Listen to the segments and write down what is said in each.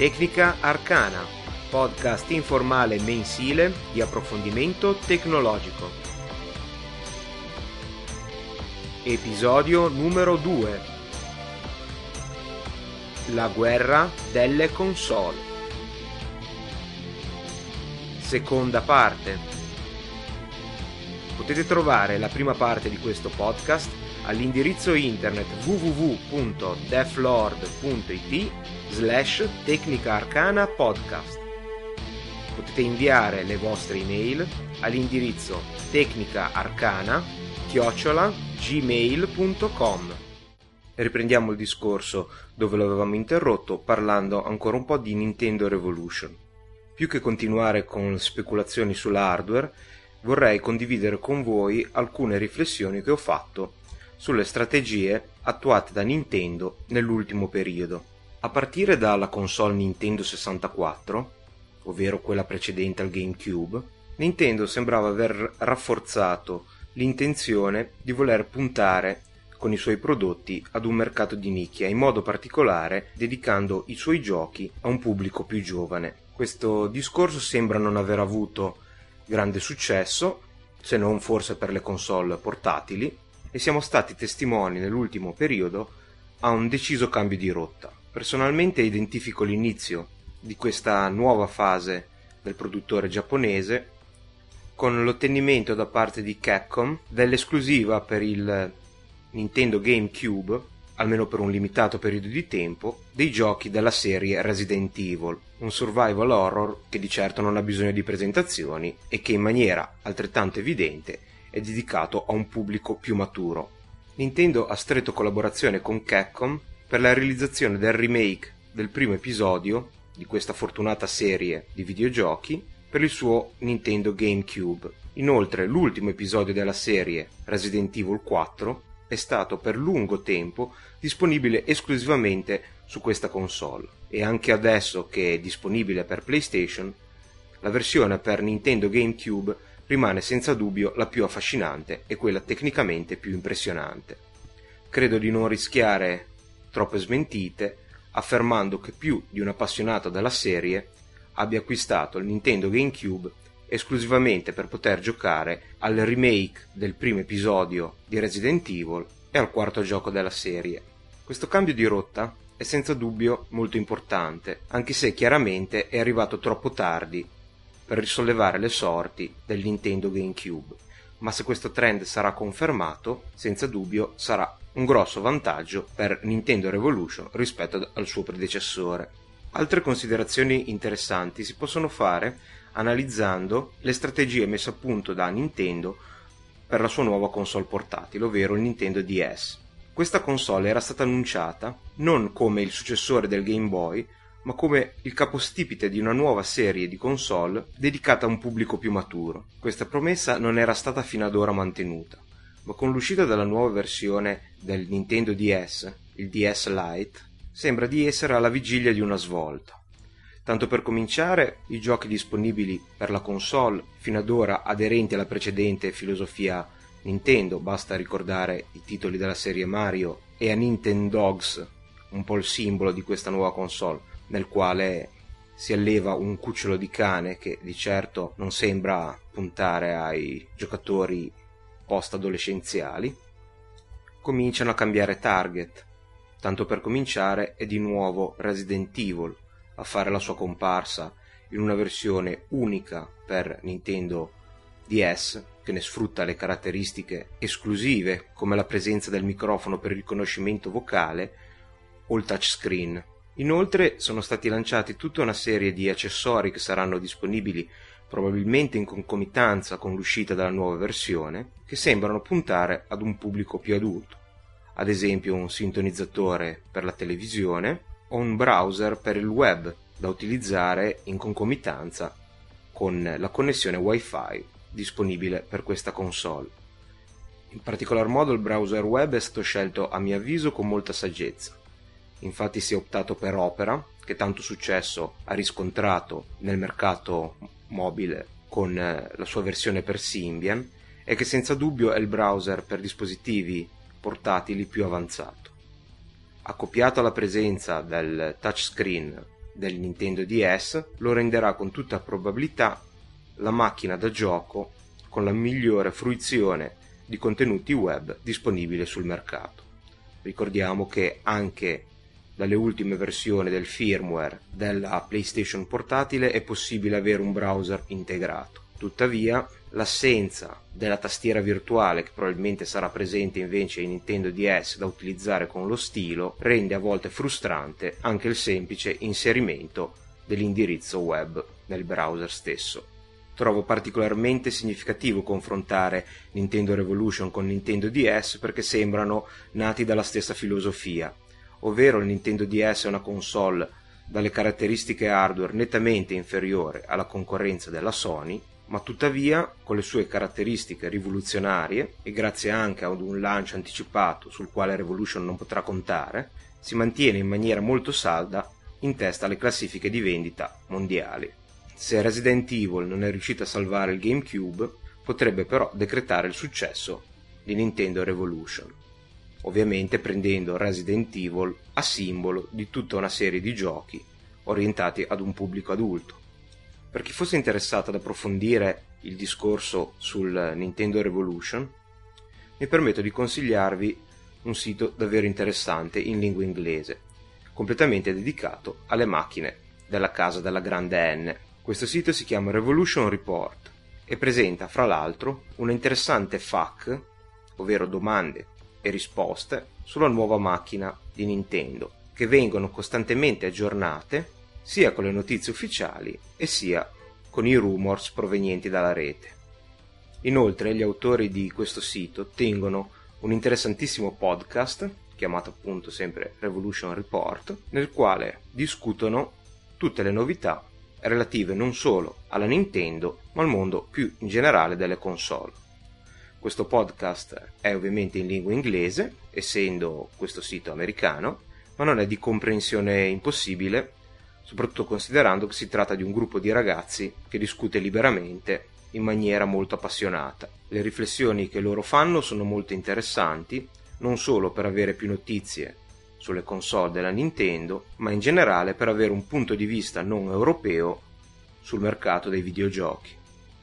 Tecnica Arcana, podcast informale mensile di approfondimento tecnologico. Episodio numero 2 La guerra delle console. Seconda parte. Potete trovare la prima parte di questo podcast all'indirizzo internet www.deflord.it slash Tecnica Arcana Podcast. Potete inviare le vostre email all'indirizzo tecnicaarcana chiocciola gmail.com. Riprendiamo il discorso dove l'avevamo interrotto parlando ancora un po' di Nintendo Revolution. Più che continuare con speculazioni sull'hardware, vorrei condividere con voi alcune riflessioni che ho fatto sulle strategie attuate da Nintendo nell'ultimo periodo. A partire dalla console Nintendo 64, ovvero quella precedente al GameCube, Nintendo sembrava aver rafforzato l'intenzione di voler puntare con i suoi prodotti ad un mercato di nicchia, in modo particolare dedicando i suoi giochi a un pubblico più giovane. Questo discorso sembra non aver avuto grande successo, se non forse per le console portatili, e siamo stati testimoni nell'ultimo periodo a un deciso cambio di rotta. Personalmente identifico l'inizio di questa nuova fase del produttore giapponese con l'ottenimento da parte di Capcom dell'esclusiva per il Nintendo GameCube, almeno per un limitato periodo di tempo, dei giochi della serie Resident Evil, un survival horror che di certo non ha bisogno di presentazioni e che in maniera altrettanto evidente è dedicato a un pubblico più maturo. Nintendo ha stretto collaborazione con Capcom per la realizzazione del remake del primo episodio di questa fortunata serie di videogiochi per il suo Nintendo GameCube. Inoltre l'ultimo episodio della serie, Resident Evil 4, è stato per lungo tempo disponibile esclusivamente su questa console e anche adesso che è disponibile per PlayStation, la versione per Nintendo GameCube rimane senza dubbio la più affascinante e quella tecnicamente più impressionante. Credo di non rischiare troppe smentite, affermando che più di un appassionato della serie abbia acquistato il Nintendo GameCube esclusivamente per poter giocare al remake del primo episodio di Resident Evil e al quarto gioco della serie. Questo cambio di rotta è senza dubbio molto importante, anche se chiaramente è arrivato troppo tardi per risollevare le sorti del Nintendo GameCube. Ma se questo trend sarà confermato, senza dubbio sarà un grosso vantaggio per Nintendo Revolution rispetto al suo predecessore. Altre considerazioni interessanti si possono fare analizzando le strategie messe a punto da Nintendo per la sua nuova console portatile, ovvero il Nintendo DS. Questa console era stata annunciata non come il successore del Game Boy, ma come il capostipite di una nuova serie di console dedicata a un pubblico più maturo. Questa promessa non era stata fino ad ora mantenuta ma con l'uscita della nuova versione del Nintendo DS, il DS Lite, sembra di essere alla vigilia di una svolta. Tanto per cominciare, i giochi disponibili per la console, fino ad ora aderenti alla precedente filosofia Nintendo, basta ricordare i titoli della serie Mario e a Nintendogs, un po' il simbolo di questa nuova console, nel quale si alleva un cucciolo di cane che di certo non sembra puntare ai giocatori post-adolescenziali, cominciano a cambiare target. Tanto per cominciare è di nuovo Resident Evil a fare la sua comparsa in una versione unica per Nintendo DS che ne sfrutta le caratteristiche esclusive come la presenza del microfono per il riconoscimento vocale o il touchscreen. Inoltre sono stati lanciati tutta una serie di accessori che saranno disponibili probabilmente in concomitanza con l'uscita della nuova versione, che sembrano puntare ad un pubblico più adulto, ad esempio un sintonizzatore per la televisione o un browser per il web da utilizzare in concomitanza con la connessione wifi disponibile per questa console. In particolar modo il browser web è stato scelto a mio avviso con molta saggezza. Infatti si è optato per Opera, che tanto successo ha riscontrato nel mercato mobile con eh, la sua versione per Symbian e che senza dubbio è il browser per dispositivi portatili più avanzato. Accoppiato alla presenza del touchscreen del Nintendo DS lo renderà con tutta probabilità la macchina da gioco con la migliore fruizione di contenuti web disponibile sul mercato. Ricordiamo che anche dalle ultime versioni del firmware della PlayStation portatile è possibile avere un browser integrato. Tuttavia, l'assenza della tastiera virtuale che probabilmente sarà presente invece in Nintendo DS da utilizzare con lo stilo rende a volte frustrante anche il semplice inserimento dell'indirizzo web nel browser stesso. Trovo particolarmente significativo confrontare Nintendo Revolution con Nintendo DS perché sembrano nati dalla stessa filosofia, ovvero il Nintendo DS è una console dalle caratteristiche hardware nettamente inferiore alla concorrenza della Sony, ma tuttavia con le sue caratteristiche rivoluzionarie e grazie anche ad un lancio anticipato sul quale Revolution non potrà contare, si mantiene in maniera molto salda in testa alle classifiche di vendita mondiali. Se Resident Evil non è riuscito a salvare il GameCube, potrebbe però decretare il successo di Nintendo Revolution ovviamente prendendo Resident Evil a simbolo di tutta una serie di giochi orientati ad un pubblico adulto. Per chi fosse interessato ad approfondire il discorso sul Nintendo Revolution, mi permetto di consigliarvi un sito davvero interessante in lingua inglese, completamente dedicato alle macchine della casa della grande N. Questo sito si chiama Revolution Report e presenta, fra l'altro, una interessante FAQ, ovvero domande e risposte sulla nuova macchina di Nintendo, che vengono costantemente aggiornate sia con le notizie ufficiali e sia con i rumors provenienti dalla rete. Inoltre gli autori di questo sito tengono un interessantissimo podcast, chiamato appunto sempre Revolution Report, nel quale discutono tutte le novità relative non solo alla Nintendo, ma al mondo più in generale delle console. Questo podcast è ovviamente in lingua inglese, essendo questo sito americano, ma non è di comprensione impossibile, soprattutto considerando che si tratta di un gruppo di ragazzi che discute liberamente in maniera molto appassionata. Le riflessioni che loro fanno sono molto interessanti, non solo per avere più notizie sulle console della Nintendo, ma in generale per avere un punto di vista non europeo sul mercato dei videogiochi.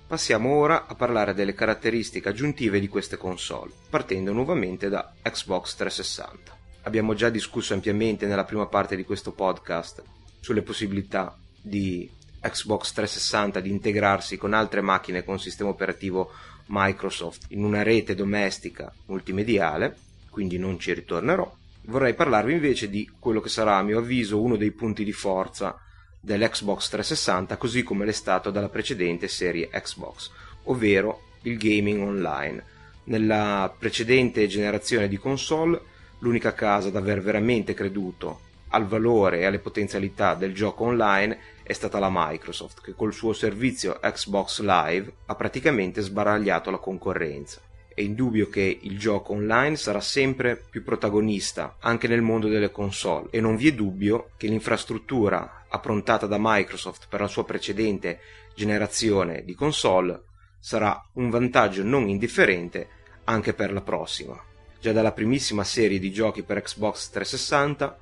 Passiamo ora a parlare delle caratteristiche aggiuntive di queste console, partendo nuovamente da Xbox 360. Abbiamo già discusso ampiamente nella prima parte di questo podcast sulle possibilità di Xbox 360 di integrarsi con altre macchine con sistema operativo Microsoft in una rete domestica multimediale, quindi non ci ritornerò. Vorrei parlarvi invece di quello che sarà a mio avviso uno dei punti di forza dell'Xbox 360 così come l'è stato dalla precedente serie Xbox, ovvero il gaming online. Nella precedente generazione di console, l'unica casa ad aver veramente creduto al valore e alle potenzialità del gioco online è stata la Microsoft, che col suo servizio Xbox Live ha praticamente sbaragliato la concorrenza. È indubbio che il gioco online sarà sempre più protagonista anche nel mondo delle console e non vi è dubbio che l'infrastruttura approntata da Microsoft per la sua precedente generazione di console sarà un vantaggio non indifferente anche per la prossima. Già dalla primissima serie di giochi per Xbox 360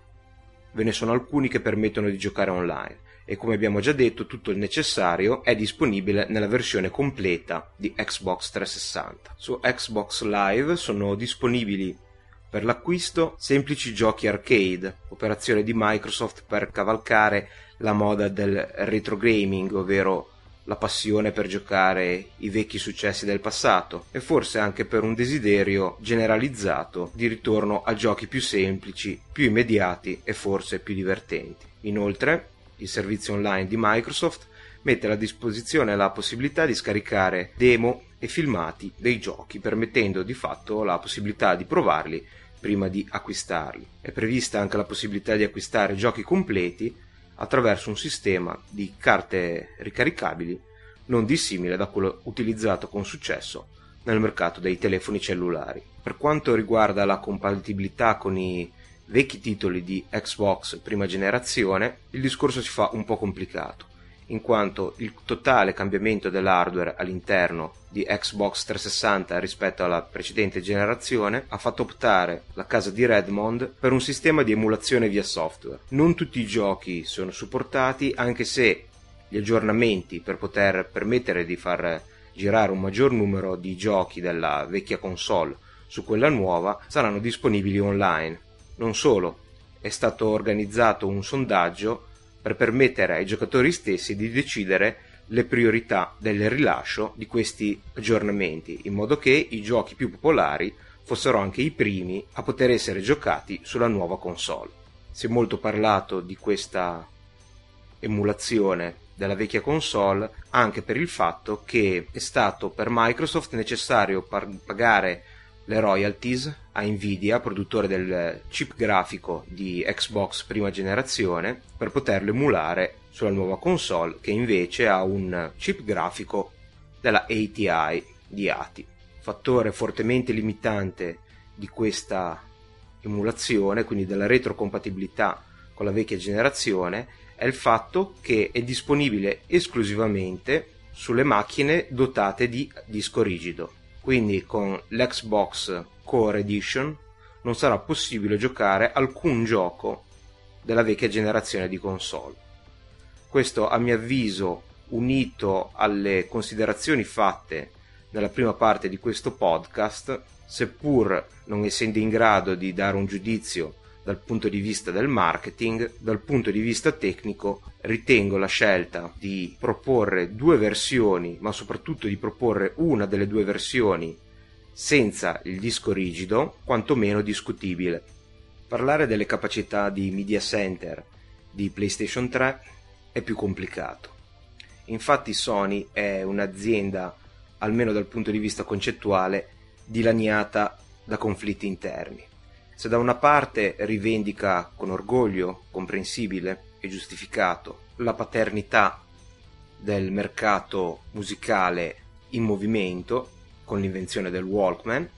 ve ne sono alcuni che permettono di giocare online e come abbiamo già detto tutto il necessario è disponibile nella versione completa di Xbox 360. Su Xbox Live sono disponibili per l'acquisto semplici giochi arcade, operazione di Microsoft per cavalcare la moda del retro gaming, ovvero la passione per giocare i vecchi successi del passato e forse anche per un desiderio generalizzato di ritorno a giochi più semplici, più immediati e forse più divertenti. Inoltre, il servizio online di Microsoft, mette a disposizione la possibilità di scaricare demo e filmati dei giochi, permettendo di fatto la possibilità di provarli prima di acquistarli. È prevista anche la possibilità di acquistare giochi completi attraverso un sistema di carte ricaricabili non dissimile da quello utilizzato con successo nel mercato dei telefoni cellulari. Per quanto riguarda la compatibilità con i vecchi titoli di Xbox prima generazione, il discorso si fa un po' complicato. In quanto il totale cambiamento dell'hardware all'interno di Xbox 360 rispetto alla precedente generazione ha fatto optare la casa di Redmond per un sistema di emulazione via software. Non tutti i giochi sono supportati, anche se gli aggiornamenti per poter permettere di far girare un maggior numero di giochi della vecchia console su quella nuova saranno disponibili online. Non solo, è stato organizzato un sondaggio per permettere ai giocatori stessi di decidere le priorità del rilascio di questi aggiornamenti, in modo che i giochi più popolari fossero anche i primi a poter essere giocati sulla nuova console. Si è molto parlato di questa emulazione della vecchia console anche per il fatto che è stato per Microsoft necessario pagare le royalties a Nvidia, produttore del chip grafico di Xbox prima generazione, per poterlo emulare sulla nuova console che invece ha un chip grafico della ATI di ATI. Fattore fortemente limitante di questa emulazione, quindi della retrocompatibilità con la vecchia generazione, è il fatto che è disponibile esclusivamente sulle macchine dotate di disco rigido. Quindi con l'Xbox Core Edition non sarà possibile giocare alcun gioco della vecchia generazione di console. Questo a mio avviso unito alle considerazioni fatte nella prima parte di questo podcast, seppur non essendo in grado di dare un giudizio dal punto di vista del marketing, dal punto di vista tecnico ritengo la scelta di proporre due versioni, ma soprattutto di proporre una delle due versioni senza il disco rigido, quantomeno discutibile. Parlare delle capacità di media center di PlayStation 3 è più complicato. Infatti Sony è un'azienda, almeno dal punto di vista concettuale, dilaniata da conflitti interni se da una parte rivendica con orgoglio comprensibile e giustificato la paternità del mercato musicale in movimento con l'invenzione del Walkman,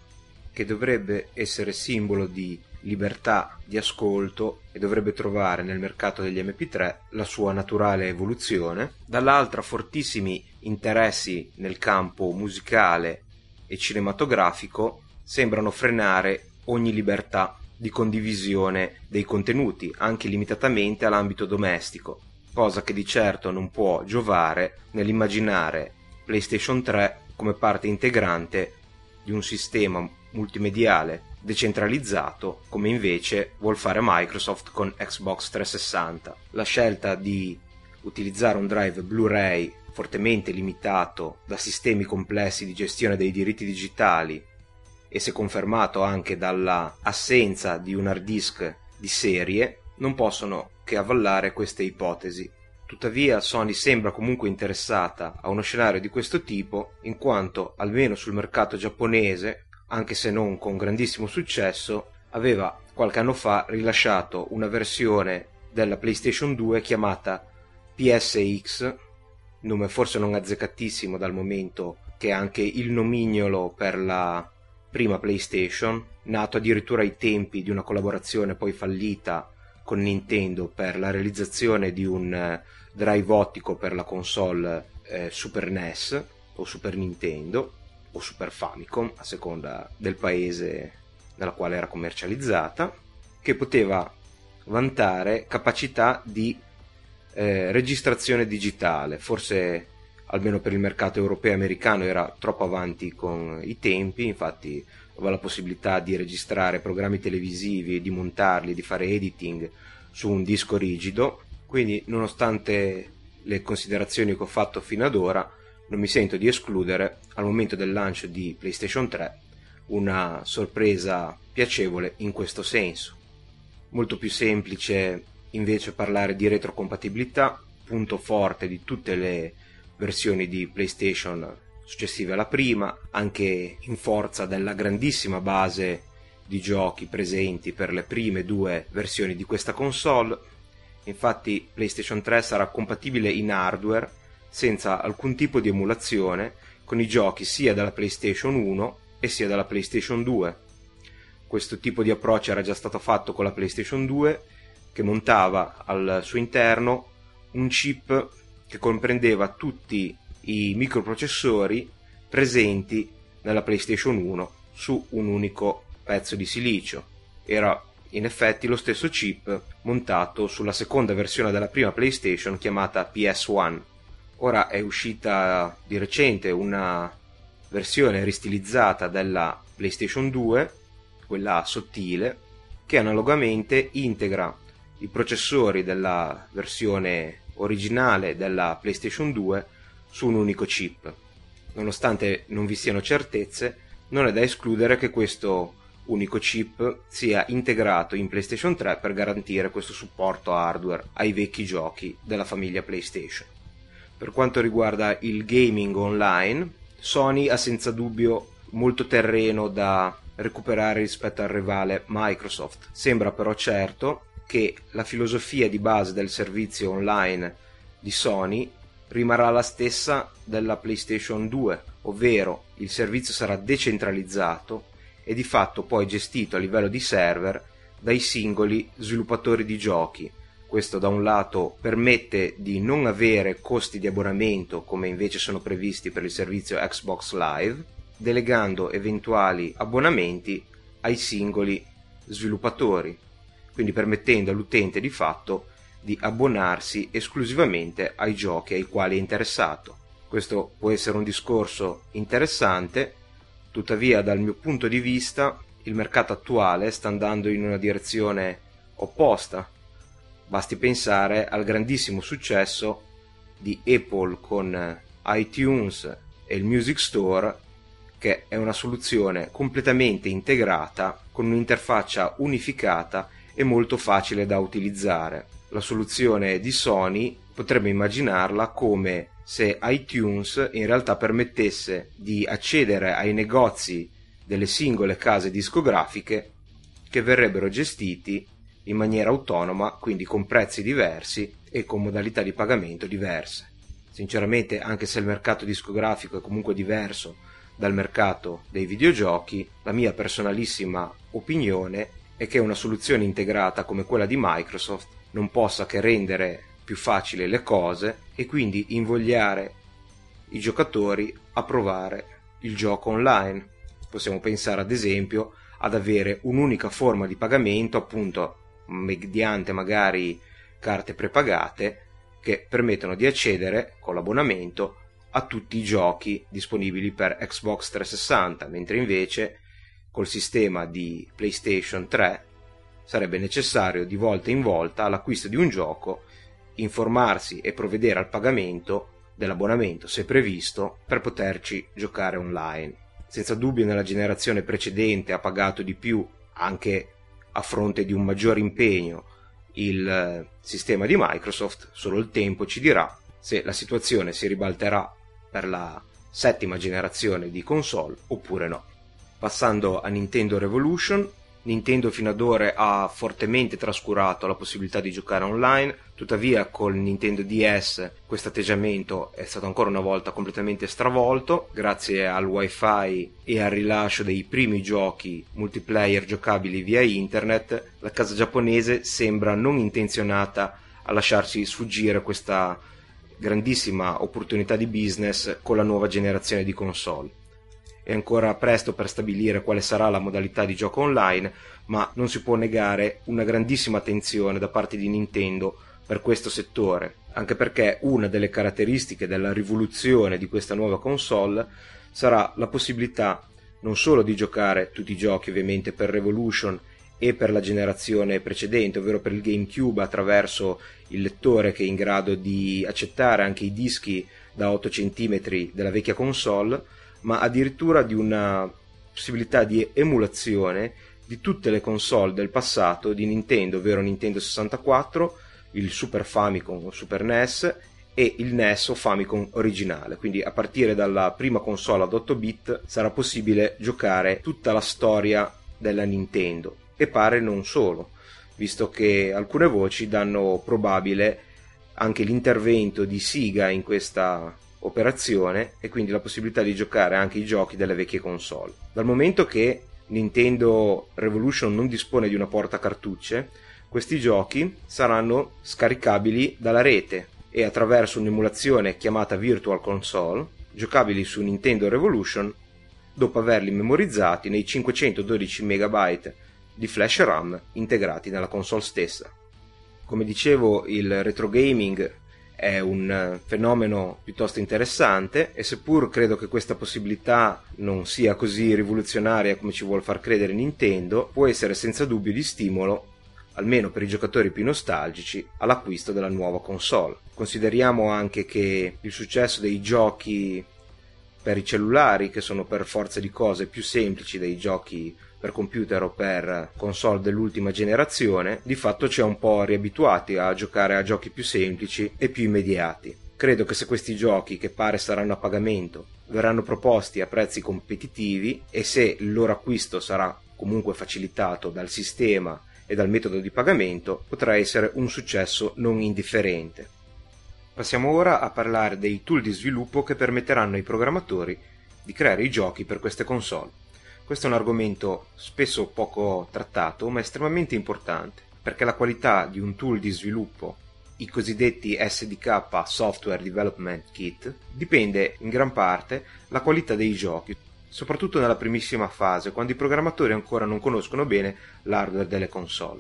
che dovrebbe essere simbolo di libertà di ascolto e dovrebbe trovare nel mercato degli MP3 la sua naturale evoluzione, dall'altra fortissimi interessi nel campo musicale e cinematografico sembrano frenare ogni libertà di condivisione dei contenuti, anche limitatamente all'ambito domestico, cosa che di certo non può giovare nell'immaginare PlayStation 3 come parte integrante di un sistema multimediale decentralizzato come invece vuol fare Microsoft con Xbox 360. La scelta di utilizzare un drive Blu-ray fortemente limitato da sistemi complessi di gestione dei diritti digitali e se confermato anche dalla assenza di un hard disk di serie, non possono che avvallare queste ipotesi. Tuttavia Sony sembra comunque interessata a uno scenario di questo tipo, in quanto almeno sul mercato giapponese, anche se non con grandissimo successo, aveva qualche anno fa rilasciato una versione della PlayStation 2 chiamata PSX, nome forse non azzeccatissimo dal momento che è anche il nomignolo per la prima PlayStation, nato addirittura ai tempi di una collaborazione poi fallita con Nintendo per la realizzazione di un eh, drive ottico per la console eh, Super NES o Super Nintendo o Super Famicom a seconda del paese nella quale era commercializzata che poteva vantare capacità di eh, registrazione digitale. Forse almeno per il mercato europeo e americano era troppo avanti con i tempi, infatti la possibilità di registrare programmi televisivi, di montarli, di fare editing su un disco rigido, quindi nonostante le considerazioni che ho fatto fino ad ora, non mi sento di escludere al momento del lancio di PlayStation 3 una sorpresa piacevole in questo senso. Molto più semplice invece parlare di retrocompatibilità, punto forte di tutte le versioni di PlayStation successive alla prima, anche in forza della grandissima base di giochi presenti per le prime due versioni di questa console. Infatti PlayStation 3 sarà compatibile in hardware senza alcun tipo di emulazione con i giochi sia della PlayStation 1 e sia della PlayStation 2. Questo tipo di approccio era già stato fatto con la PlayStation 2 che montava al suo interno un chip che comprendeva tutti i microprocessori presenti nella PlayStation 1 su un unico pezzo di silicio. Era in effetti lo stesso chip montato sulla seconda versione della prima PlayStation chiamata PS1. Ora è uscita di recente una versione ristilizzata della PlayStation 2, quella sottile, che analogamente integra i processori della versione originale della PlayStation 2 su un unico chip. Nonostante non vi siano certezze, non è da escludere che questo unico chip sia integrato in PlayStation 3 per garantire questo supporto hardware ai vecchi giochi della famiglia PlayStation. Per quanto riguarda il gaming online, Sony ha senza dubbio molto terreno da recuperare rispetto al rivale Microsoft. Sembra però certo che la filosofia di base del servizio online di Sony rimarrà la stessa della PlayStation 2, ovvero il servizio sarà decentralizzato e di fatto poi gestito a livello di server dai singoli sviluppatori di giochi. Questo da un lato permette di non avere costi di abbonamento come invece sono previsti per il servizio Xbox Live, delegando eventuali abbonamenti ai singoli sviluppatori, quindi permettendo all'utente di fatto di abbonarsi esclusivamente ai giochi ai quali è interessato. Questo può essere un discorso interessante, tuttavia dal mio punto di vista il mercato attuale sta andando in una direzione opposta. Basti pensare al grandissimo successo di Apple con iTunes e il Music Store che è una soluzione completamente integrata con un'interfaccia unificata e molto facile da utilizzare. La soluzione di Sony potrebbe immaginarla come se iTunes in realtà permettesse di accedere ai negozi delle singole case discografiche che verrebbero gestiti in maniera autonoma, quindi con prezzi diversi e con modalità di pagamento diverse. Sinceramente, anche se il mercato discografico è comunque diverso dal mercato dei videogiochi, la mia personalissima opinione è che una soluzione integrata come quella di Microsoft non possa che rendere più facili le cose e quindi invogliare i giocatori a provare il gioco online. Possiamo pensare ad esempio ad avere un'unica forma di pagamento, appunto mediante magari carte prepagate che permettono di accedere con l'abbonamento a tutti i giochi disponibili per Xbox 360, mentre invece col sistema di PlayStation 3 sarebbe necessario di volta in volta all'acquisto di un gioco informarsi e provvedere al pagamento dell'abbonamento se previsto per poterci giocare online. Senza dubbio nella generazione precedente ha pagato di più anche a fronte di un maggior impegno il eh, sistema di Microsoft, solo il tempo ci dirà se la situazione si ribalterà per la settima generazione di console oppure no. Passando a Nintendo Revolution, Nintendo fino ad ora ha fortemente trascurato la possibilità di giocare online, tuttavia con Nintendo DS questo atteggiamento è stato ancora una volta completamente stravolto grazie al wifi e al rilascio dei primi giochi multiplayer giocabili via internet. La casa giapponese sembra non intenzionata a lasciarsi sfuggire questa grandissima opportunità di business con la nuova generazione di console. È ancora presto per stabilire quale sarà la modalità di gioco online, ma non si può negare una grandissima attenzione da parte di Nintendo per questo settore, anche perché una delle caratteristiche della rivoluzione di questa nuova console sarà la possibilità non solo di giocare tutti i giochi ovviamente per Revolution e per la generazione precedente, ovvero per il GameCube attraverso il lettore che è in grado di accettare anche i dischi da 8 cm della vecchia console, ma addirittura di una possibilità di emulazione di tutte le console del passato di Nintendo, ovvero Nintendo 64, il Super Famicom o Super NES e il NES o Famicom originale. Quindi a partire dalla prima console ad 8 bit sarà possibile giocare tutta la storia della Nintendo e pare non solo, visto che alcune voci danno probabile anche l'intervento di Siga in questa operazione e quindi la possibilità di giocare anche i giochi delle vecchie console. Dal momento che Nintendo Revolution non dispone di una porta cartucce, questi giochi saranno scaricabili dalla rete e attraverso un'emulazione chiamata Virtual Console, giocabili su Nintendo Revolution dopo averli memorizzati nei 512 MB di flash RAM integrati nella console stessa. Come dicevo, il retro gaming è un fenomeno piuttosto interessante e seppur credo che questa possibilità non sia così rivoluzionaria come ci vuole far credere Nintendo, può essere senza dubbio di stimolo almeno per i giocatori più nostalgici, all'acquisto della nuova console. Consideriamo anche che il successo dei giochi per i cellulari, che sono per forza di cose più semplici dei giochi per computer o per console dell'ultima generazione, di fatto ci ha un po' riabituati a giocare a giochi più semplici e più immediati. Credo che se questi giochi, che pare saranno a pagamento, verranno proposti a prezzi competitivi e se il loro acquisto sarà comunque facilitato dal sistema e dal metodo di pagamento potrà essere un successo non indifferente. Passiamo ora a parlare dei tool di sviluppo che permetteranno ai programmatori di creare i giochi per queste console. Questo è un argomento spesso poco trattato, ma estremamente importante, perché la qualità di un tool di sviluppo, i cosiddetti SDK Software Development Kit, dipende in gran parte dalla qualità dei giochi, soprattutto nella primissima fase, quando i programmatori ancora non conoscono bene l'hardware delle console.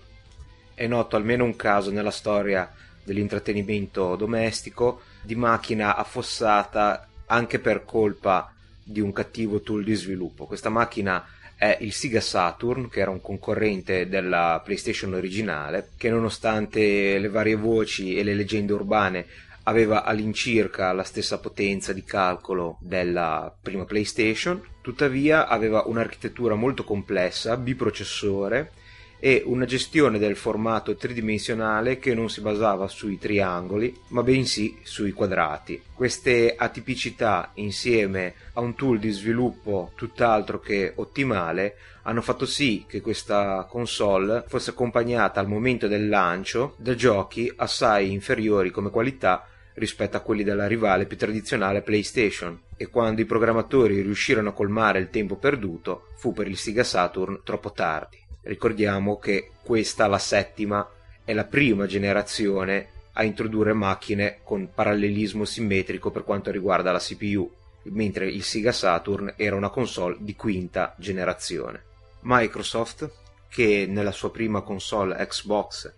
È noto almeno un caso nella storia dell'intrattenimento domestico di macchina affossata anche per colpa di un cattivo tool di sviluppo. Questa macchina è il Sega Saturn, che era un concorrente della PlayStation originale, che nonostante le varie voci e le leggende urbane aveva all'incirca la stessa potenza di calcolo della prima PlayStation, tuttavia aveva un'architettura molto complessa, biprocessore e una gestione del formato tridimensionale che non si basava sui triangoli, ma bensì sui quadrati. Queste atipicità insieme a un tool di sviluppo tutt'altro che ottimale hanno fatto sì che questa console fosse accompagnata al momento del lancio da giochi assai inferiori come qualità rispetto a quelli della rivale più tradizionale PlayStation e quando i programmatori riuscirono a colmare il tempo perduto fu per il Sega Saturn troppo tardi. Ricordiamo che questa, la settima, è la prima generazione a introdurre macchine con parallelismo simmetrico per quanto riguarda la CPU, mentre il Sega Saturn era una console di quinta generazione. Microsoft, che nella sua prima console Xbox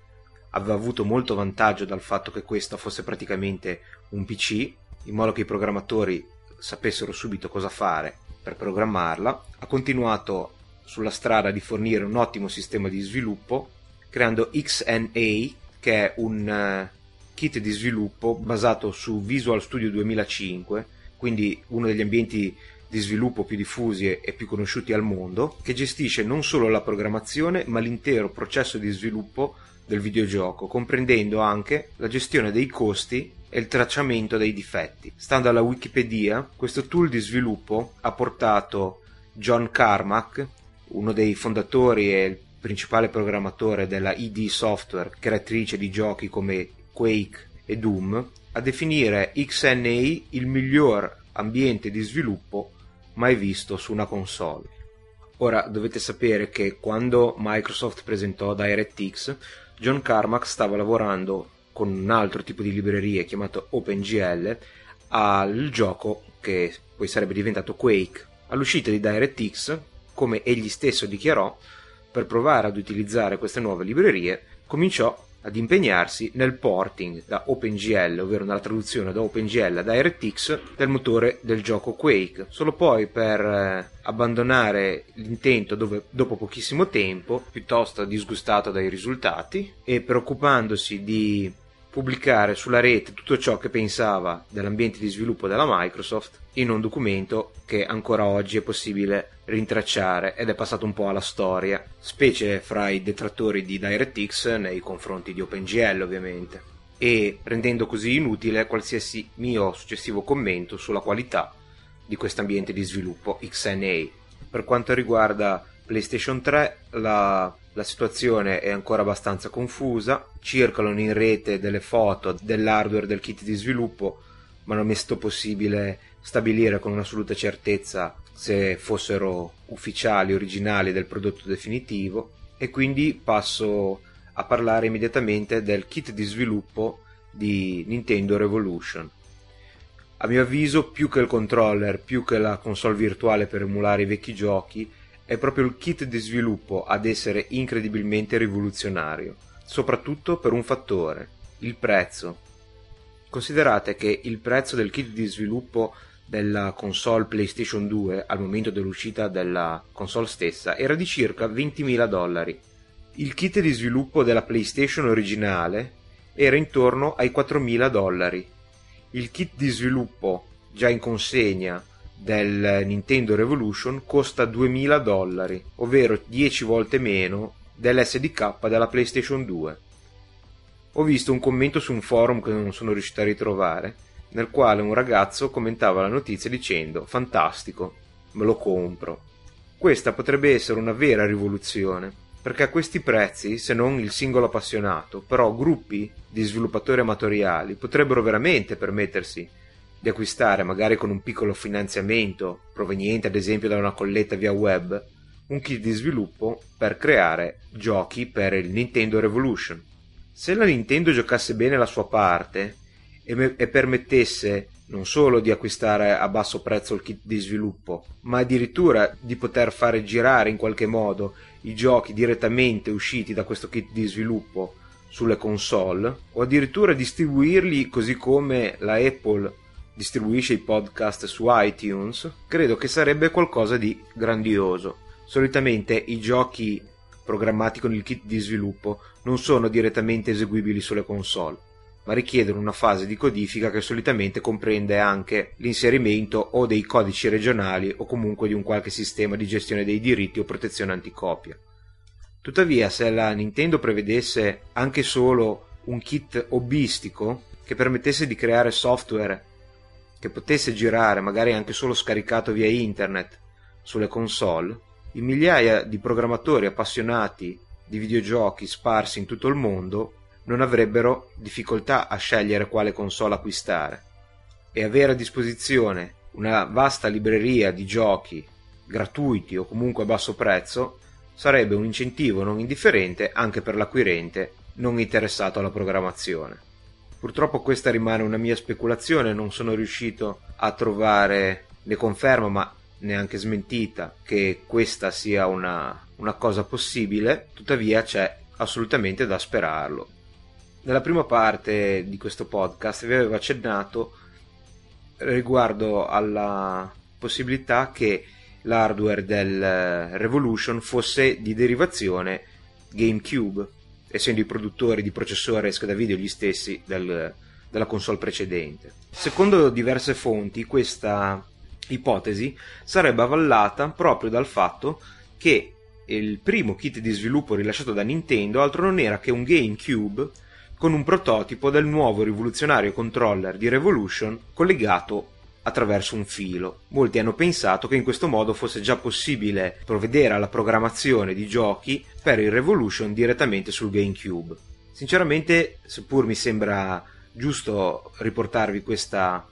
aveva avuto molto vantaggio dal fatto che questa fosse praticamente un PC, in modo che i programmatori sapessero subito cosa fare per programmarla, ha continuato sulla strada di fornire un ottimo sistema di sviluppo, creando XNA, che è un uh, kit di sviluppo basato su Visual Studio 2005, quindi uno degli ambienti di sviluppo più diffusi e più conosciuti al mondo, che gestisce non solo la programmazione, ma l'intero processo di sviluppo del videogioco, comprendendo anche la gestione dei costi e il tracciamento dei difetti. Stando alla Wikipedia, questo tool di sviluppo ha portato John Carmack, uno dei fondatori e il principale programmatore della ID Software, creatrice di giochi come Quake e Doom, a definire XNA il miglior ambiente di sviluppo mai visto su una console. Ora dovete sapere che quando Microsoft presentò DirectX John Carmack stava lavorando con un altro tipo di librerie chiamato OpenGL al gioco che poi sarebbe diventato Quake. All'uscita di DirectX, come egli stesso dichiarò, per provare ad utilizzare queste nuove librerie, cominciò ad impegnarsi nel porting da OpenGL, ovvero nella traduzione da OpenGL a DirectX del motore del gioco Quake, solo poi per eh, abbandonare l'intento dove, dopo pochissimo tempo, piuttosto disgustato dai risultati e preoccupandosi di pubblicare sulla rete tutto ciò che pensava dell'ambiente di sviluppo della Microsoft in un documento che ancora oggi è possibile rintracciare ed è passato un po' alla storia, specie fra i detrattori di DirectX nei confronti di OpenGL ovviamente, e rendendo così inutile qualsiasi mio successivo commento sulla qualità di questo ambiente di sviluppo XNA. Per quanto riguarda PlayStation 3 la, la, situazione è ancora abbastanza confusa, circolano in rete delle foto dell'hardware del kit di sviluppo, ma non è stato possibile stabilire con un'assoluta certezza se fossero ufficiali, originali del prodotto definitivo e quindi passo a parlare immediatamente del kit di sviluppo di Nintendo Revolution. A mio avviso, più che il controller, più che la console virtuale per emulare i vecchi giochi, è proprio il kit di sviluppo ad essere incredibilmente rivoluzionario, soprattutto per un fattore, il prezzo. Considerate che il prezzo del kit di sviluppo della console PlayStation 2 al momento dell'uscita della console stessa era di circa 20.000 dollari. Il kit di sviluppo della PlayStation originale era intorno ai 4.000 dollari. Il kit di sviluppo già in consegna del Nintendo Revolution costa 2000 dollari, ovvero 10 volte meno dell'SDK della PlayStation 2 ho visto un commento su un forum che non sono riuscito a ritrovare, nel quale un ragazzo commentava la notizia dicendo fantastico, me lo compro. Questa potrebbe essere una vera rivoluzione, perché a questi prezzi, se non il singolo appassionato, però gruppi di sviluppatori amatoriali potrebbero veramente permettersi di acquistare, magari con un piccolo finanziamento proveniente ad esempio da una colletta via web, un kit di sviluppo per creare giochi per il Nintendo Revolution se la Nintendo giocasse bene la sua parte e, me- e permettesse non solo di acquistare a basso prezzo il kit di sviluppo, ma addirittura di poter fare girare in qualche modo i giochi direttamente usciti da questo kit di sviluppo sulle console, o addirittura distribuirli così come la Apple distribuisce i podcast su iTunes, credo che sarebbe qualcosa di grandioso. Solitamente i giochi programmati con il kit di sviluppo non sono direttamente eseguibili sulle console, ma richiedono una fase di codifica che solitamente comprende anche l'inserimento o dei codici regionali o comunque di un qualche sistema di gestione dei diritti o protezione anticopia. Tuttavia, se la Nintendo prevedesse anche solo un kit hobbistico che permettesse di creare software che potesse girare magari anche solo scaricato via internet sulle console, i migliaia di programmatori appassionati di videogiochi sparsi in tutto il mondo non avrebbero difficoltà a scegliere quale console acquistare e avere a disposizione una vasta libreria di giochi gratuiti o comunque a basso prezzo sarebbe un incentivo non indifferente anche per l'acquirente non interessato alla programmazione. Purtroppo questa rimane una mia speculazione, non sono riuscito a trovare né conferma, ma neanche smentita che questa sia una, una cosa possibile, tuttavia c'è assolutamente da sperarlo. Nella prima parte di questo podcast vi avevo accennato riguardo alla possibilità che l'hardware del Revolution fosse di derivazione GameCube, essendo i produttori di processore e scheda video gli stessi del, della console precedente. Secondo diverse fonti, questa ipotesi sarebbe avvallata proprio dal fatto che il primo kit di sviluppo rilasciato da Nintendo altro non era che un GameCube con un prototipo del nuovo rivoluzionario controller di Revolution collegato attraverso un filo. Molti hanno pensato che in questo modo fosse già possibile provvedere alla programmazione di giochi per il Revolution direttamente sul GameCube. Sinceramente, seppur mi sembra giusto riportarvi questa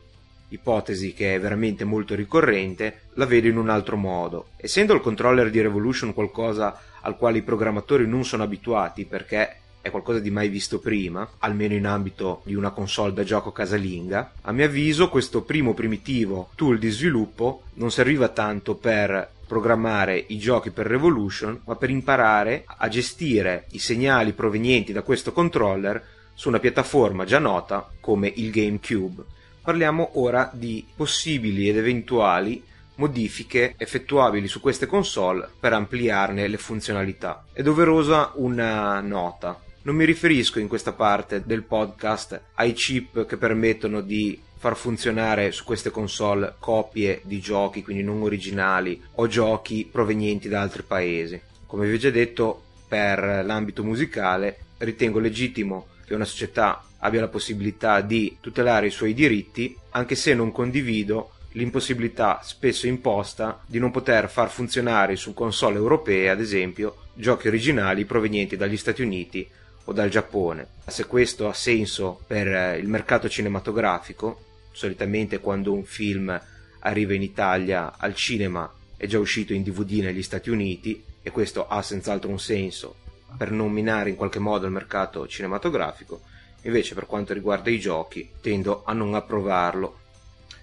ipotesi che è veramente molto ricorrente, la vedo in un altro modo. Essendo il controller di Revolution qualcosa al quale i programmatori non sono abituati perché è qualcosa di mai visto prima, almeno in ambito di una console da gioco casalinga, a mio avviso questo primo primitivo tool di sviluppo non serviva tanto per programmare i giochi per Revolution, ma per imparare a gestire i segnali provenienti da questo controller su una piattaforma già nota come il GameCube Parliamo ora di possibili ed eventuali modifiche effettuabili su queste console per ampliarne le funzionalità. È doverosa una nota. Non mi riferisco in questa parte del podcast ai chip che permettono di far funzionare su queste console copie di giochi, quindi non originali, o giochi provenienti da altri paesi. Come vi ho già detto, per l'ambito musicale ritengo legittimo che una società abbia la possibilità di tutelare i suoi diritti, anche se non condivido l'impossibilità spesso imposta di non poter far funzionare su console europee, ad esempio, giochi originali provenienti dagli Stati Uniti o dal Giappone. Se questo ha senso per eh, il mercato cinematografico, solitamente quando un film arriva in Italia al cinema è già uscito in DVD negli Stati Uniti e questo ha senz'altro un senso per non minare in qualche modo il mercato cinematografico, invece per quanto riguarda i giochi tendo a non approvarlo.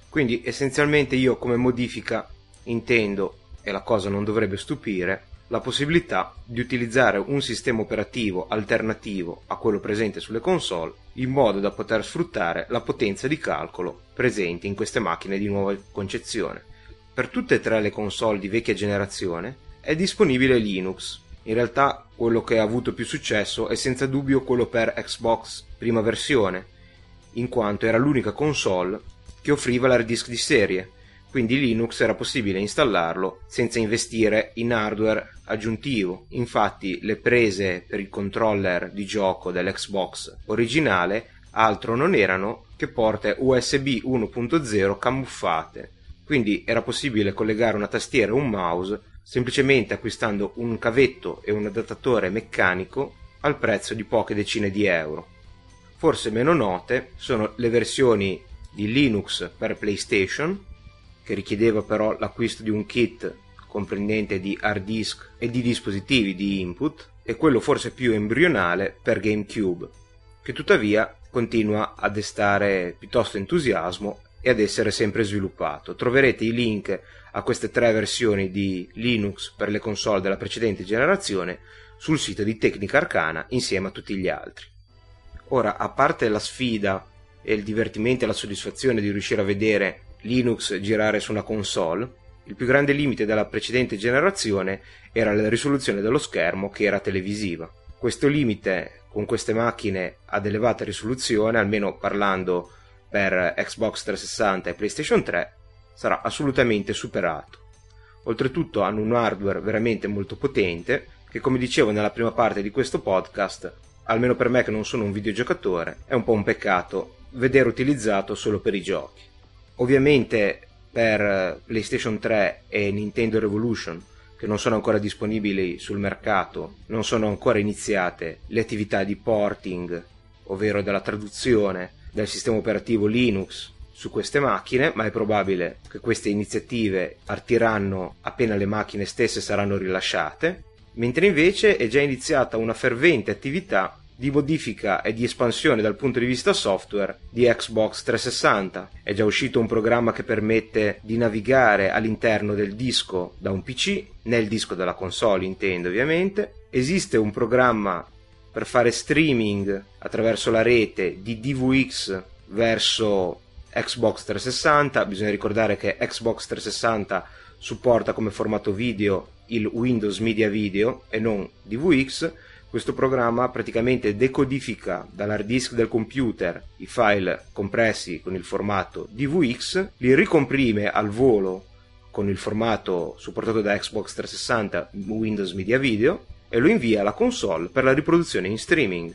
Quindi essenzialmente io come modifica intendo, e la cosa non dovrebbe stupire, la possibilità di utilizzare un sistema operativo alternativo a quello presente sulle console in modo da poter sfruttare la potenza di calcolo presente in queste macchine di nuova concezione. Per tutte e tre le console di vecchia generazione è disponibile Linux. In realtà quello che ha avuto più successo è senza dubbio quello per Xbox prima versione, in quanto era l'unica console che offriva l'hard disk di serie, quindi Linux era possibile installarlo senza investire in hardware aggiuntivo. Infatti le prese per il controller di gioco dell'Xbox originale altro non erano che porte USB 1.0 camuffate. Quindi era possibile collegare una tastiera e un mouse semplicemente acquistando un cavetto e un adattatore meccanico al prezzo di poche decine di euro. Forse meno note sono le versioni di Linux per PlayStation che richiedeva però l'acquisto di un kit comprendente di hard disk e di dispositivi di input, e quello forse più embrionale per GameCube, che tuttavia continua a destare piuttosto entusiasmo e ad essere sempre sviluppato. Troverete i link a queste tre versioni di Linux per le console della precedente generazione sul sito di Tecnica Arcana insieme a tutti gli altri. Ora, a parte la sfida e il divertimento e la soddisfazione di riuscire a vedere Linux girare su una console, il più grande limite della precedente generazione era la risoluzione dello schermo che era televisiva. Questo limite con queste macchine ad elevata risoluzione, almeno parlando per Xbox 360 e PlayStation 3, sarà assolutamente superato. Oltretutto hanno un hardware veramente molto potente che come dicevo nella prima parte di questo podcast, almeno per me che non sono un videogiocatore, è un po' un peccato vedere utilizzato solo per i giochi. Ovviamente per PlayStation 3 e Nintendo Revolution che non sono ancora disponibili sul mercato, non sono ancora iniziate le attività di porting, ovvero della traduzione del sistema operativo Linux su queste macchine, ma è probabile che queste iniziative partiranno appena le macchine stesse saranno rilasciate, mentre invece è già iniziata una fervente attività di modifica e di espansione dal punto di vista software di Xbox 360. È già uscito un programma che permette di navigare all'interno del disco da un PC, nel disco della console intendo ovviamente. Esiste un programma per fare streaming attraverso la rete di DVX verso Xbox 360. Bisogna ricordare che Xbox 360 supporta come formato video il Windows Media Video e non DVX questo programma praticamente decodifica dall'hard disk del computer i file compressi con il formato DVX, li ricomprime al volo con il formato supportato da Xbox 360 Windows Media Video e lo invia alla console per la riproduzione in streaming.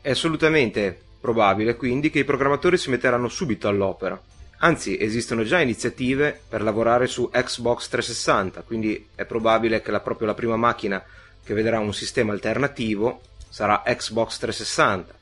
È assolutamente probabile quindi che i programmatori si metteranno subito all'opera. Anzi, esistono già iniziative per lavorare su Xbox 360, quindi è probabile che la, proprio la prima macchina che vedrà un sistema alternativo sarà Xbox 360.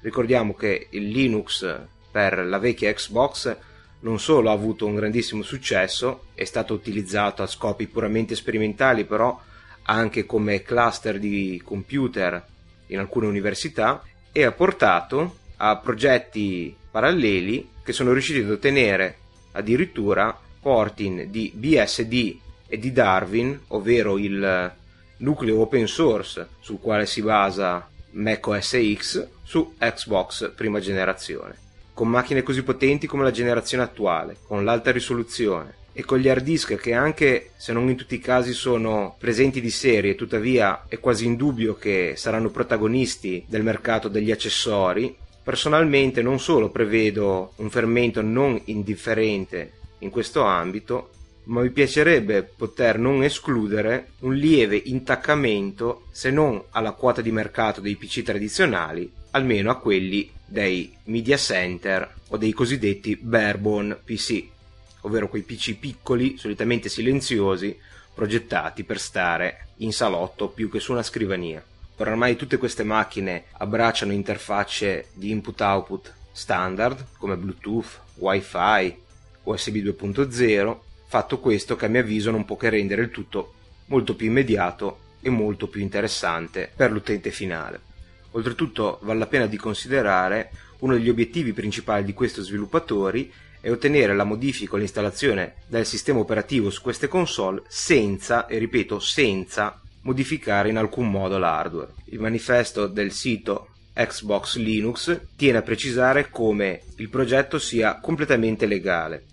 Ricordiamo che il Linux per la vecchia Xbox non solo ha avuto un grandissimo successo, è stato utilizzato a scopi puramente sperimentali, però anche come cluster di computer in alcune università e ha portato a progetti paralleli che sono riusciti ad ottenere addirittura porting di BSD e di Darwin, ovvero il nucleo open source sul quale si basa macOS X su Xbox prima generazione. Con macchine così potenti come la generazione attuale, con l'alta risoluzione e con gli hard disk che anche se non in tutti i casi sono presenti di serie, tuttavia è quasi indubbio che saranno protagonisti del mercato degli accessori, personalmente non solo prevedo un fermento non indifferente in questo ambito, ma mi piacerebbe poter non escludere un lieve intaccamento, se non alla quota di mercato dei PC tradizionali, almeno a quelli dei media center o dei cosiddetti barebone PC, ovvero quei PC piccoli, solitamente silenziosi, progettati per stare in salotto più che su una scrivania. Ormai tutte queste macchine abbracciano interfacce di input-output standard come Bluetooth, Wi-Fi, USB 2.0 Fatto questo che a mio avviso non può che rendere il tutto molto più immediato e molto più interessante per l'utente finale. Oltretutto vale la pena di considerare uno degli obiettivi principali di questi sviluppatori è ottenere la modifica o l'installazione del sistema operativo su queste console senza, e ripeto senza, modificare in alcun modo l'hardware. Il manifesto del sito Xbox Linux tiene a precisare come il progetto sia completamente legale.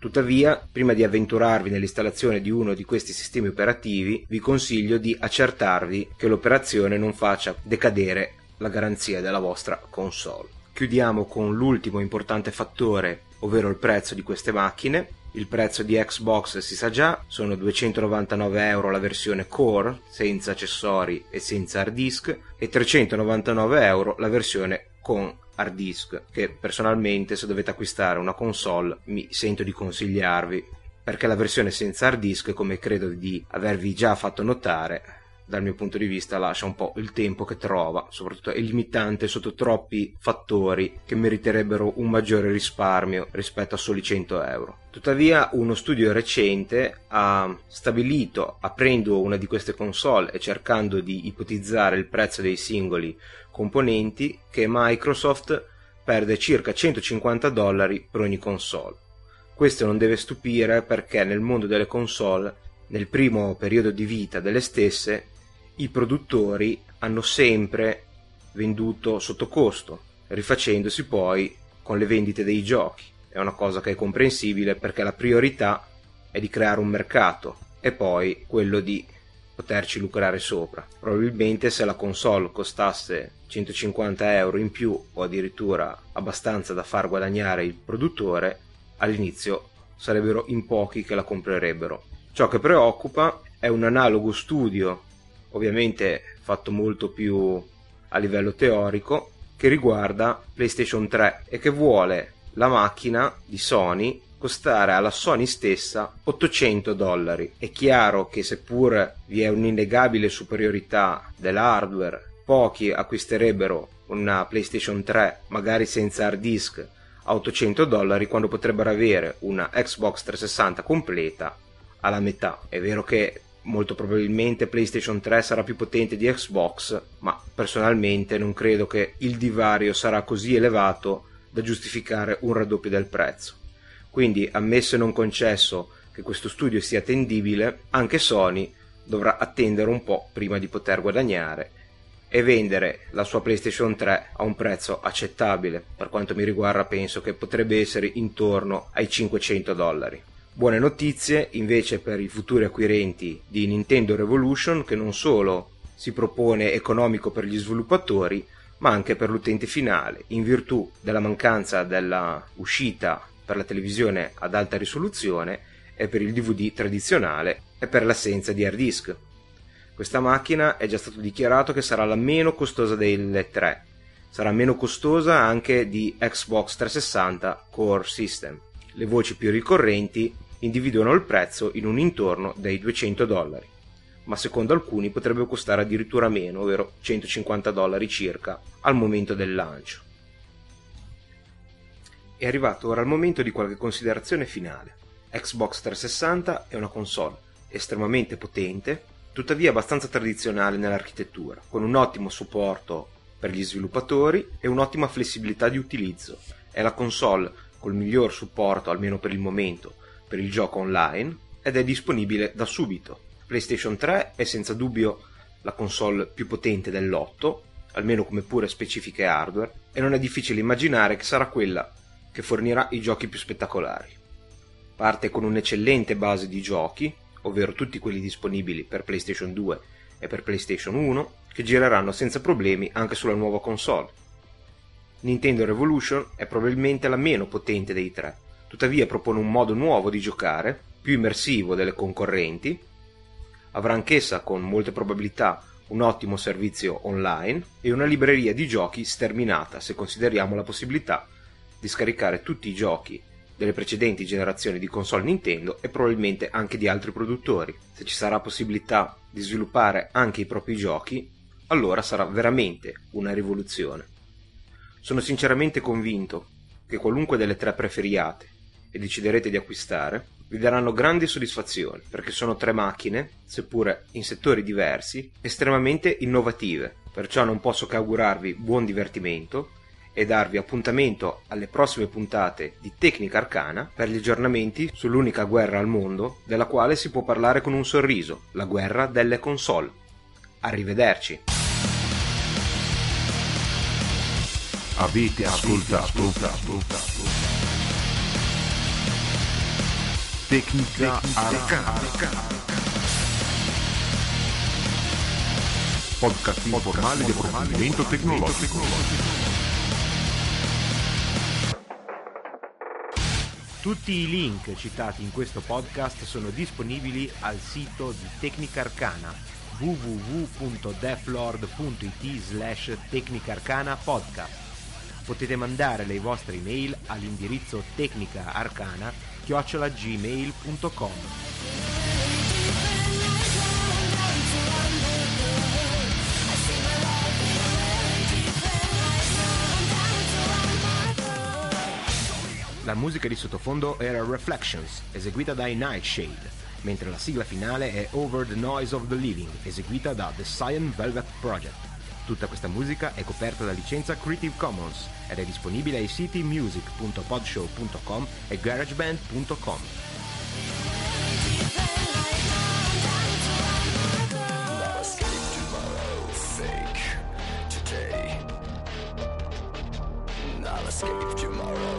Tuttavia, prima di avventurarvi nell'installazione di uno di questi sistemi operativi, vi consiglio di accertarvi che l'operazione non faccia decadere la garanzia della vostra console. Chiudiamo con l'ultimo importante fattore, ovvero il prezzo di queste macchine. Il prezzo di Xbox si sa già, sono 299 euro la versione Core, senza accessori e senza hard disk, e 399 euro la versione con hard disk, che personalmente se dovete acquistare una console mi sento di consigliarvi, perché la versione senza hard disk, come credo di avervi già fatto notare, dal mio punto di vista lascia un po' il tempo che trova, soprattutto è limitante sotto troppi fattori che meriterebbero un maggiore risparmio rispetto a soli 100 euro. Tuttavia uno studio recente ha stabilito, aprendo una di queste console e cercando di ipotizzare il prezzo dei singoli componenti, che Microsoft perde circa 150 dollari per ogni console. Questo non deve stupire perché nel mondo delle console, nel primo periodo di vita delle stesse, i produttori hanno sempre venduto sotto costo, rifacendosi poi con le vendite dei giochi. È una cosa che è comprensibile perché la priorità è di creare un mercato e poi quello di poterci lucrare sopra. Probabilmente se la console costasse 150 euro in più o addirittura abbastanza da far guadagnare il produttore, all'inizio sarebbero in pochi che la comprerebbero. Ciò che preoccupa è un analogo studio ovviamente fatto molto più a livello teorico, che riguarda PlayStation 3 e che vuole la macchina di Sony costare alla Sony stessa 800 dollari. È chiaro che seppur vi è un'innegabile superiorità dell'hardware, pochi acquisterebbero una PlayStation 3 magari senza hard disk a 800 dollari quando potrebbero avere una Xbox 360 completa alla metà. È vero che molto probabilmente PlayStation 3 sarà più potente di Xbox, ma personalmente non credo che il divario sarà così elevato da giustificare un raddoppio del prezzo. Quindi, ammesso e non concesso che questo studio sia attendibile, anche Sony dovrà attendere un po' prima di poter guadagnare e vendere la sua PlayStation 3 a un prezzo accettabile. Per quanto mi riguarda, penso che potrebbe essere intorno ai 500 dollari. Buone notizie invece per i futuri acquirenti di Nintendo Revolution che non solo si propone economico per gli sviluppatori, ma anche per l'utente finale, in virtù della mancanza della uscita per la televisione ad alta risoluzione e per il DVD tradizionale e per l'assenza di hard disk. Questa macchina è già stato dichiarato che sarà la meno costosa delle tre, sarà meno costosa anche di Xbox 360 Core System le voci più ricorrenti individuano il prezzo in un intorno dei 200 dollari, ma secondo alcuni potrebbe costare addirittura meno, ovvero 150 dollari circa, al momento del lancio. È arrivato ora il momento di qualche considerazione finale. Xbox 360 è una console estremamente potente, tuttavia abbastanza tradizionale nell'architettura, con un ottimo supporto per gli sviluppatori e un'ottima flessibilità di utilizzo. È la console col miglior supporto, almeno per il momento, per il gioco online ed è disponibile da subito. PlayStation 3 è senza dubbio la console più potente dell'otto, almeno come pure specifiche hardware, e non è difficile immaginare che sarà quella che fornirà i giochi più spettacolari. Parte con un'eccellente base di giochi, ovvero tutti quelli disponibili per PlayStation 2 e per PlayStation 1, che gireranno senza problemi anche sulla nuova console. Nintendo Revolution è probabilmente la meno potente dei tre, tuttavia propone un modo nuovo di giocare, più immersivo delle concorrenti, avrà anch'essa con molte probabilità un ottimo servizio online e una libreria di giochi sterminata se consideriamo la possibilità di scaricare tutti i giochi delle precedenti generazioni di console Nintendo e probabilmente anche di altri produttori. Se ci sarà possibilità di sviluppare anche i propri giochi, allora sarà veramente una rivoluzione. Sono sinceramente convinto che qualunque delle tre preferiate e deciderete di acquistare vi daranno grandi soddisfazioni perché sono tre macchine, seppure in settori diversi, estremamente innovative Perciò non posso che augurarvi buon divertimento e darvi appuntamento alle prossime puntate di Tecnica Arcana per gli aggiornamenti sull'unica guerra al mondo della quale si può parlare con un sorriso, la guerra delle console. Arrivederci. Avete ascoltato, Tecnica Arcana. Podcast informale di approfondimento tecnologico. Tutti i link citati in questo podcast sono disponibili al sito di Tecnica Arcana www.deflord.it slash Tecnica Podcast. Potete mandare le vostre email all'indirizzo tecnicaarcana-gmail.com La musica di sottofondo era Reflections, eseguita dai Nightshade, mentre la sigla finale è Over the Noise of the Living, eseguita da The Cyan Velvet Project. Tutta questa musica è coperta da licenza Creative Commons ed è disponibile ai siti music.podshow.com e garageband.com. escape tomorrow